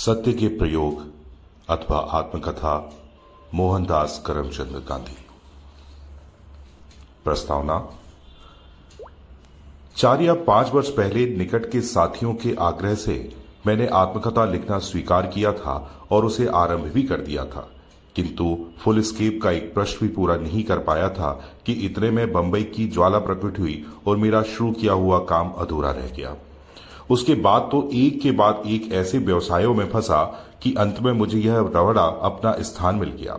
सत्य के प्रयोग अथवा आत्मकथा, मोहनदास करमचंद गांधी। प्रस्तावना, चार या पाँच वर्ष पहले निकट के साथियों के आग्रह से मैंने आत्मकथा लिखना स्वीकार किया था और उसे आरंभ भी कर दिया था। किंतु फुल स्केप का एक प्रश्न भी पूरा नहीं कर पाया था कि इतने में बंबई की ज्वाला प्रकट हुई और मेरा शुरू किया हुआ काम अधूरा रह गया। उसके बाद तो एक के बाद एक ऐसे व्यवसायों में फंसा कि अंत में मुझे यह रवड़ा अपना स्थान मिल गया।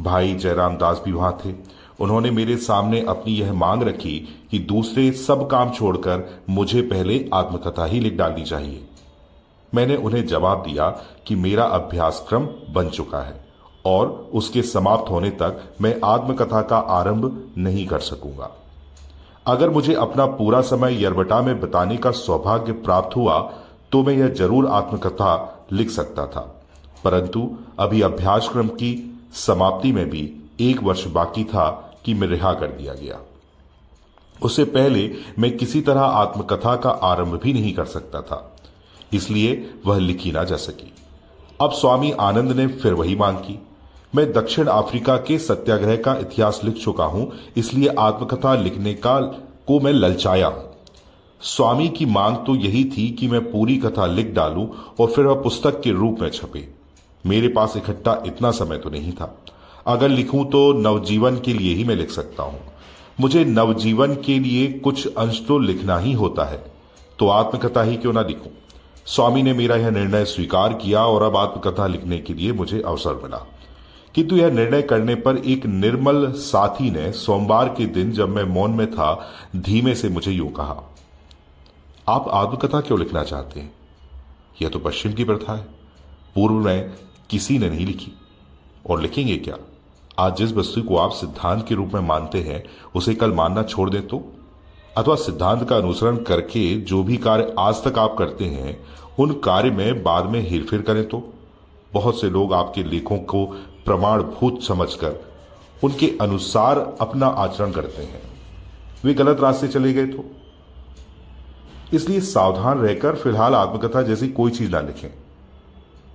भाई जयराम दास भी वहाँ थे। उन्होंने मेरे सामने अपनी यह मांग रखी कि दूसरे सब काम छोड़कर मुझे पहले आत्मकथा ही लिख डालनी चाहिए। मैंने उन्हें जवाब दिया कि मेरा अभ्यासक्रम बन चुका है और उसके समाप्त होने तक मैं आत्मकथा का आरंभ नहीं कर सकूँगा। अगर मुझे अपना पूरा समय यरबटा में बिताने का सौभाग्य प्राप्त हुआ तो मैं यह ज़रूर आत्मकथा लिख सकता था। परंतु अभी अभ्यासक्रम की समाप्ति में भी एक वर्ष बाकी था कि मैं रिहा कर दिया गया। उससे पहले मैं किसी तरह आत्मकथा का आरंभ भी नहीं कर सकता था, इसलिए वह लिखी ना जा सकी। अब स्वामी आनंद ने फिर वही मांग की। मैं दक्षिण अफ्रीका के सत्याग्रह का इतिहास लिख चुका हूँ, इसलिए आत्मकथा लिखने का को मैं ललचाया हूँ। स्वामी की मांग तो यही थी कि मैं पूरी कथा लिख डालूं और फिर वह पुस्तक के रूप में छपे। मेरे पास इकट्ठा इतना समय तो नहीं था। अगर लिखूं तो नवजीवन के लिए ही मैं लिख सकता हूँ। मुझे नवजीवन के लिए कुछ अंश तो लिखना ही होता है तो आत्मकथा ही क्यों ना लिखूं? स्वामी ने मेरा यह निर्णय स्वीकार किया और अब आत्मकथा लिखने के लिए मुझे अवसर मिला। किंतु यह निर्णय करने पर एक निर्मल साथी ने सोमवार के दिन जब मैं मौन में था, धीमे से मुझे यूँ कहा, आप आत्मकथा क्यों लिखना चाहते हैं? यह तो पश्चिम की प्रथा है। पूर्व में किसी ने नहीं लिखी। और लिखेंगे क्या? आज जिस वस्तु को आप सिद्धांत के रूप में मानते हैं, उसे कल मानना छोड़ दें तो? अथवा सिद्धांत का अनुसरण करके जो भी कार्य आज तक आप करते हैं, उन कार्य में बाद में हेरफेर करें तो? बहुत से लोग आपके लेखों को प्रमाणभूत समझकर उनके अनुसार अपना आचरण करते हैं। वे गलत रास्ते चले गए तो। इसलिए सावधान रहकर फ़िलहाल आत्मकथा जैसी कोई चीज़ ना लिखें।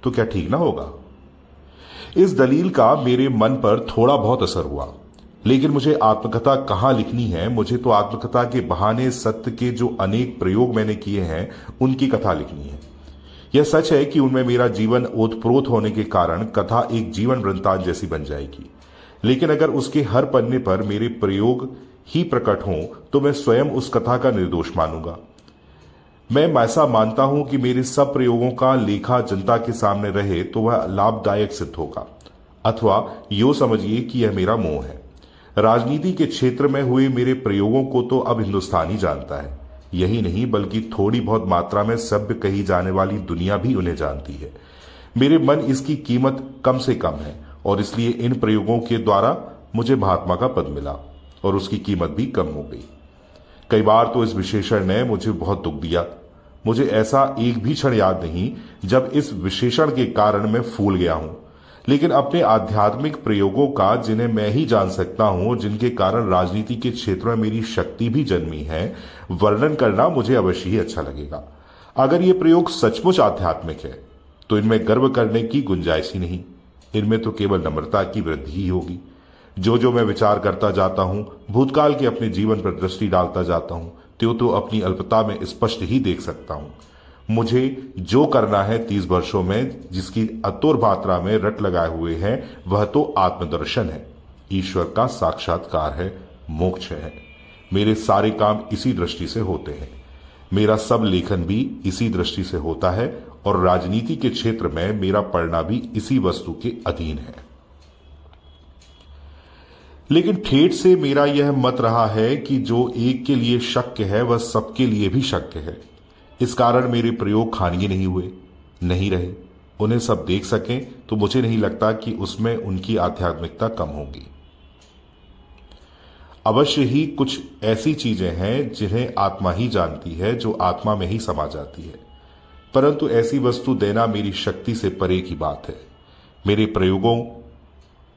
तो क्या ठीक ना होगा? इस दलील का मेरे मन पर थोड़ा बहुत असर हुआ। लेकिन मुझे आत्मकथा कहाँ लिखनी है? मुझे तो आत्मकथा के बहाने सत्य के जो अनेक प्रयोग मैंने किए हैं, उनकी कथा लिखनी है। यह सच है कि उनमें मेरा जीवन ओतप्रोत होने के कारण कथा एक जीवन वृंतांत जैसी बन जाएगी। लेकिन अगर उसके हर पन्ने पर मेरे प्रयोग ही प्रकट हों तो मैं स्वयं उस कथा का निर्दोष मानूँगा। मैं ऐसा मानता हूँ कि मेरे सब प्रयोगों का लेखा जनता के सामने रहे तो वह लाभदायक सिद्ध होगा। अथवा यो समझिए कि यह मेरा मोह है। राजनीति के क्षेत्र में हुए मेरे प्रयोगों को तो अब हिंदुस्तान ही जानता है। यही नहीं, बल्कि थोड़ी बहुत मात्रा में सभ्य कही जाने वाली दुनिया भी उन्हें जानती है। मेरे मन इसकी कीमत कम से कम है, और इसलिए इन प्रयोगों के द्वारा मुझे महात्मा का पद मिला, और उसकी कीमत भी कम हो गई। कई बार तो इस विशेषण ने मुझे बहुत दुख दिया। मुझे ऐसा एक भी क्षण याद नहीं, जब इस विशेषण के कारण मैं फूल गया हूँ। लेकिन अपने आध्यात्मिक प्रयोगों का, जिन्हें मैं ही जान सकता हूँ, जिनके कारण राजनीति के क्षेत्र में मेरी शक्ति भी जन्मी है, वर्णन करना मुझे अवश्य ही अच्छा लगेगा। अगर ये प्रयोग सचमुच आध्यात्मिक है तो इनमें गर्व करने की गुंजाइश ही नहीं। इनमें तो केवल नम्रता की वृद्धि ही होगी। जो जो मैं विचार करता जाता हूँ, भूतकाल के अपने जीवन पर दृष्टि डालता जाता हूँ त्यो तो अपनी अल्पता में स्पष्ट ही देख सकता हूँ। मुझे जो करना है तीस वर्षों में, जिसकी अतुर मात्रा में रट लगाए हुए हैं, वह तो आत्मदर्शन है। ईश्वर का साक्षात्कार है, मोक्ष है। मेरे सारे काम इसी दृष्टि से होते हैं। मेरा सब लेखन भी इसी दृष्टि से होता है, और राजनीति के क्षेत्र में मेरा पढ़ना भी इसी वस्तु के अधीन है। लेकिन ठेठ से मेरा यह मत रहा है कि जो एक के लिए शक्य है, वह सबके लिए भी शक्य है। इस कारण मेरे प्रयोग खानगी नहीं हुए, नहीं रहे। उन्हें सब देख सकें तो मुझे नहीं लगता कि उसमें उनकी आध्यात्मिकता कम होगी। अवश्य ही कुछ ऐसी चीज़ें हैं जिन्हें आत्मा ही जानती है, जो आत्मा में ही समा जाती है। परंतु ऐसी वस्तु देना मेरी शक्ति से परे की बात है। मेरे प्रयोगों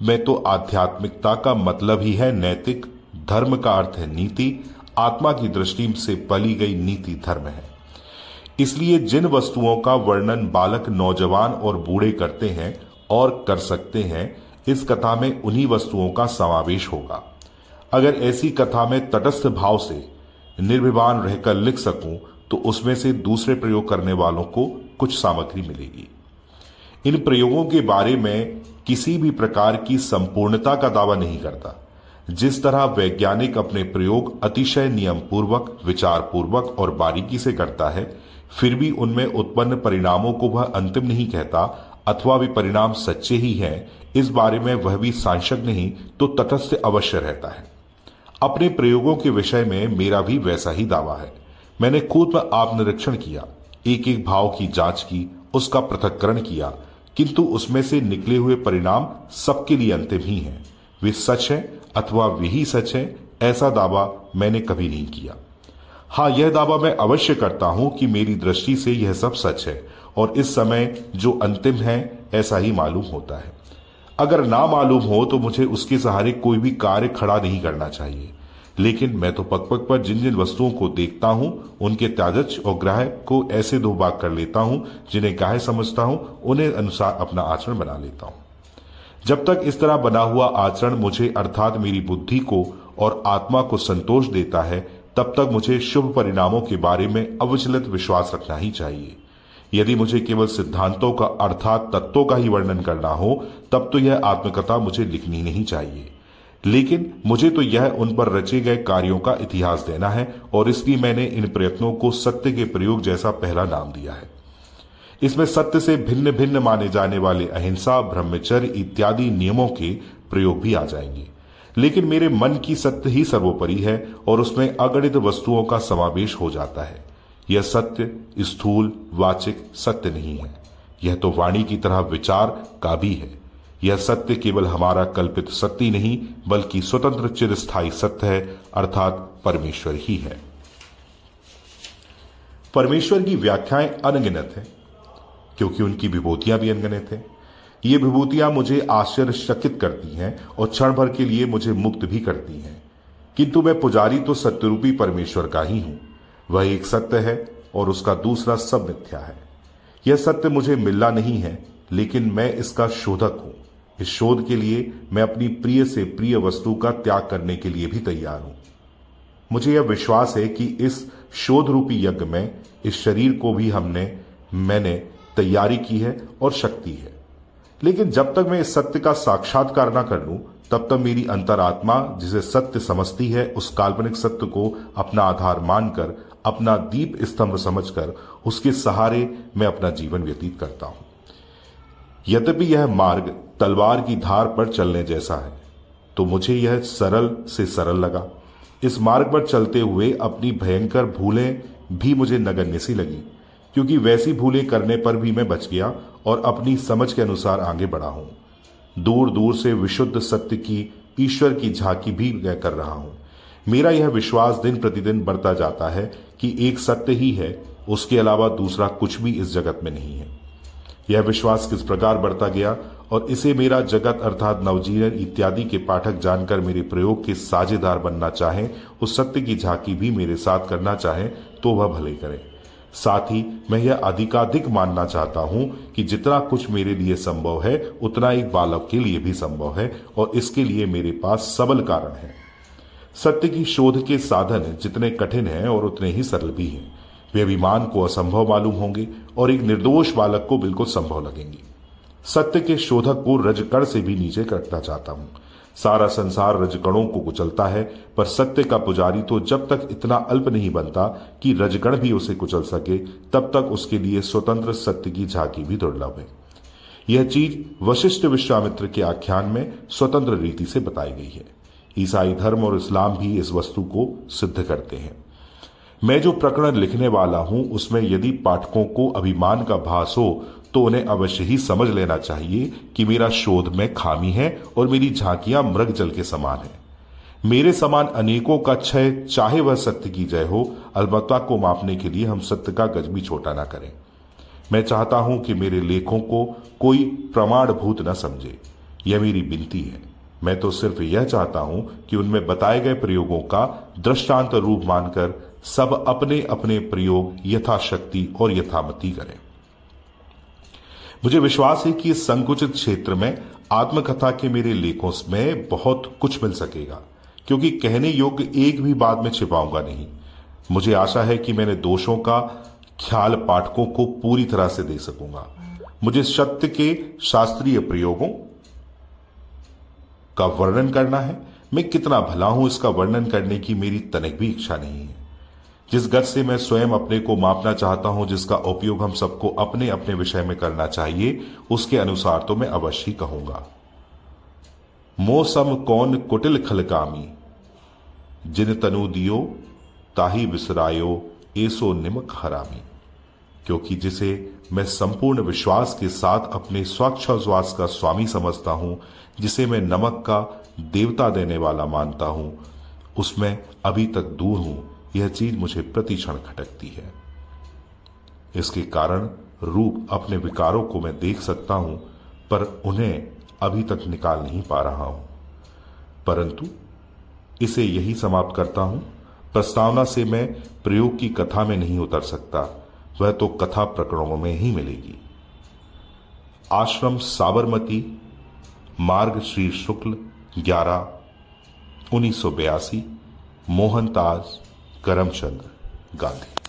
में तो आध्यात्मिकता का मतलब ही है नैतिक, धर्म का अर्थ है नीति। आत्मा की दृष्टि से पली गई नीति धर्म है। इसलिए जिन वस्तुओं का वर्णन बालक नौजवान और बूढ़े करते हैं और कर सकते हैं, इस कथा में उन्हीं वस्तुओं का समावेश होगा। अगर ऐसी कथा में तटस्थ भाव से निर्विवान रहकर लिख सकूँ तो उसमें से दूसरे प्रयोग करने वालों को कुछ सामग्री मिलेगी। इन प्रयोगों के बारे में किसी भी प्रकार की संपूर्णता का दावा नहीं करता। जिस तरह वैज्ञानिक अपने प्रयोग अतिशय नियम पूर्वक विचार पूर्वक और बारीकी से करता है फिर भी उनमें उत्पन्न परिणामों को वह अंतिम नहीं कहता, अथवा वे परिणाम सच्चे ही हैं, इस बारे में वह भी सांशक नहीं तो तटस्थ अवश्य रहता है। अपने प्रयोगों के विषय में मेरा भी वैसा ही दावा है। मैंने खुद पर आप निरीक्षण किया एक एक भाव की जाँच की, उसका पृथककरण किया, किंतु उसमें से निकले हुए परिणाम सबके लिए अंतिम ही हैं। वे सच है अथवा वे ही सच है, ऐसा दावा मैंने कभी नहीं किया। हाँ यह दावा मैं अवश्य करता हूँ कि मेरी दृष्टि से यह सब सच है और इस समय जो अंतिम है, ऐसा ही मालूम होता है। अगर ना मालूम हो तो मुझे उसके सहारे कोई भी कार्य खड़ा नहीं करना चाहिए। लेकिन मैं तो पग पग पर जिन जिन वस्तुओं को देखता हूँ, उनके त्याजच और ग्राह को ऐसे दो भाग कर लेता हूँ, जिन्हें गाय समझता हूँ, उन्हें अनुसार अपना आचरण बना लेता हूँ। जब तक इस तरह बना हुआ आचरण मुझे अर्थात मेरी बुद्धि को और आत्मा को संतोष देता है तब तक मुझे शुभ परिणामों के बारे में अविचलित विश्वास रखना ही चाहिए। यदि मुझे केवल सिद्धांतों का अर्थात तत्वों का ही वर्णन करना हो, तब तो यह आत्मकथा मुझे लिखनी नहीं चाहिए। लेकिन मुझे तो यह उन पर रचे गए कार्यों का इतिहास देना है, और इसलिए मैंने इन प्रयत्नों को सत्य के प्रयोग जैसा पहला नाम दिया है। इसमें सत्य से भिन्न भिन्न माने जाने वाले अहिंसा, ब्रह्मचर्य इत्यादि नियमों के प्रयोग भी आ जाएँगे। लेकिन मेरे मन की सत्य ही सर्वोपरि है और उसमें अगणित वस्तुओं का समावेश हो जाता है। यह सत्य, स्थूल, वाचिक सत्य नहीं है। यह तो वाणी की तरह विचार का भी है। यह सत्य केवल हमारा कल्पित सत्य नहीं, बल्कि स्वतंत्र चिरस्थायी सत्य है, अर्थात परमेश्वर ही है। परमेश्वर की व्याख्याएँ अनगिनत है, क्योंकि उनकी विभूतियाँ भी अनगिनत है। ये विभूतियाँ मुझे आश्चर्यचकित करती हैं और क्षण भर के लिए मुझे मुक्त भी करती हैं। किंतु मैं पुजारी तो सत्यरूपी परमेश्वर का ही हूँ। वह एक सत्य है और उसका दूसरा सब मिथ्या है। यह सत्य मुझे मिलना नहीं है, लेकिन मैं इसका शोधक हूँ। इस शोध के लिए मैं अपनी प्रिय से प्रिय वस्तु का त्याग करने के लिए भी तैयार हूँ। मुझे यह विश्वास है कि इस शोध रूपी यज्ञ में इस शरीर को भी हमने, मैंने तैयारी की है और शक्ति है। लेकिन जब तक मैं इस सत्य का साक्षात्कार न कर लूँ, तब तक मेरी अंतरात्मा, जिसे सत्य समझती है, उस काल्पनिक सत्य को अपना आधार मानकर, अपना दीप स्तंभ समझकर, उसके सहारे मैं अपना जीवन व्यतीत करता हूँ। यद्यपि यह मार्ग तलवार की धार पर चलने जैसा है तो मुझे यह सरल से सरल लगा। इस मार्ग पर चलते हुए अपनी भयंकर भूलें भी मुझे नगण्य सी लगी, क्योंकि वैसी भूलें करने पर भी मैं बच गया और अपनी समझ के अनुसार आगे बढ़ा हूँ। दूर दूर से विशुद्ध सत्य की, ईश्वर की झांकी भी कर रहा हूँ। मेरा यह विश्वास दिन प्रतिदिन बढ़ता जाता है कि एक सत्य ही है, उसके अलावा दूसरा कुछ भी इस जगत में नहीं है। यह विश्वास किस प्रकार बढ़ता गया और इसे मेरा जगत अर्थात नवजीवन इत्यादि के पाठक जानकर मेरे प्रयोग के साझेदार बनना चाहें, उस सत्य की झांकी भी मेरे साथ करना चाहें तो वह भले करें। साथ ही मैं यह अधिकाधिक मानना चाहता हूँ कि जितना कुछ मेरे लिए संभव है, उतना एक बालक के लिए भी संभव है और इसके लिए मेरे पास सबल कारण है। सत्य की शोध के साधन जितने कठिन हैं और उतने ही सरल भी हैं। वे अभिमान को असंभव मालूम होंगे और एक निर्दोष बालक को बिल्कुल संभव लगेंगे। सत्य के शोधक को रजकण से भी नीचे करना चाहता हूँ। सारा संसार रजगणों को कुचलता है, पर सत्य का पुजारी तो जब तक इतना अल्प नहीं बनता कि रजगण भी उसे कुचल सके, तब तक उसके लिए स्वतंत्र सत्य की झांकी भी दुर्लभ है। यह चीज़ वशिष्ठ विश्वामित्र के आख्यान में स्वतंत्र रीति से बताई गई है। ईसाई धर्म और इस्लाम भी इस वस्तु को सिद्ध करते हैं। मैं जो प्रकरण लिखने वाला हूँ, उसमें यदि पाठकों को अभिमान का भास हो तो उन्हें अवश्य ही समझ लेना चाहिए कि मेरा शोध में खामी है और मेरी झांकियाँ मृग जल के समान है। मेरे समान अनेकों का क्षय चाहे वह सत्य की जय हो, अलबत्ता को मापने के लिए हम सत्य का गज भी छोटा ना करें। मैं चाहता हूँ कि मेरे लेखों को कोई प्रमाण भूत न समझे। यह मेरी विनती है। मैं तो सिर्फ़ यह चाहता हूँ कि उनमें बताए गए प्रयोगों का दृष्टांत रूप मानकर सब अपने अपने प्रयोग यथाशक्ति और यथामति करें। मुझे विश्वास है कि इस संकुचित क्षेत्र में आत्मकथा के मेरे लेखों में बहुत कुछ मिल सकेगा, क्योंकि कहने योग्य एक भी बात में छिपाऊँगा नहीं। मुझे आशा है कि मैंने दोषों का ख्याल पाठकों को पूरी तरह से दे सकूँगा। मुझे सत्य के शास्त्रीय प्रयोगों का वर्णन करना है। मैं कितना भला हूँ इसका वर्णन करने की मेरी तनिक भी इच्छा नहीं है। जिस गत से मैं स्वयं अपने को मापना चाहता हूँ, जिसका उपयोग हम सबको अपने अपने विषय में करना चाहिए, उसके अनुसार तो मैं अवश्य कहूँगा। मोसम कौन कुटिल खलकामी, जिन तनु दियो, ताही विसरायो, एसो निमक हरामी। क्योंकि जिसे मैं संपूर्ण विश्वास के साथ अपने स्वाक्षोश्वास का स्वामी समझता हूँ, जिसे मैं नमक का देवता देने वाला मानता हूँ, उसमें अभी तक दूर हूँ। यह चीज़ मुझे प्रति क्षण खटकती है। इसके कारण रूप अपने विकारों को मैं देख सकता हूँ, पर उन्हें अभी तक निकाल नहीं पा रहा हूँ। परंतु इसे यही समाप्त करता हूँ, प्रस्तावना से मैं प्रयोग की कथा में नहीं उतर सकता, वह तो कथा प्रकरणों में ही मिलेगी। आश्रम साबरमती, मार्ग श्री शुक्ल ग्यारह, उन्नीस सौ बयासी, मोहनताज। करमचंद गांधी।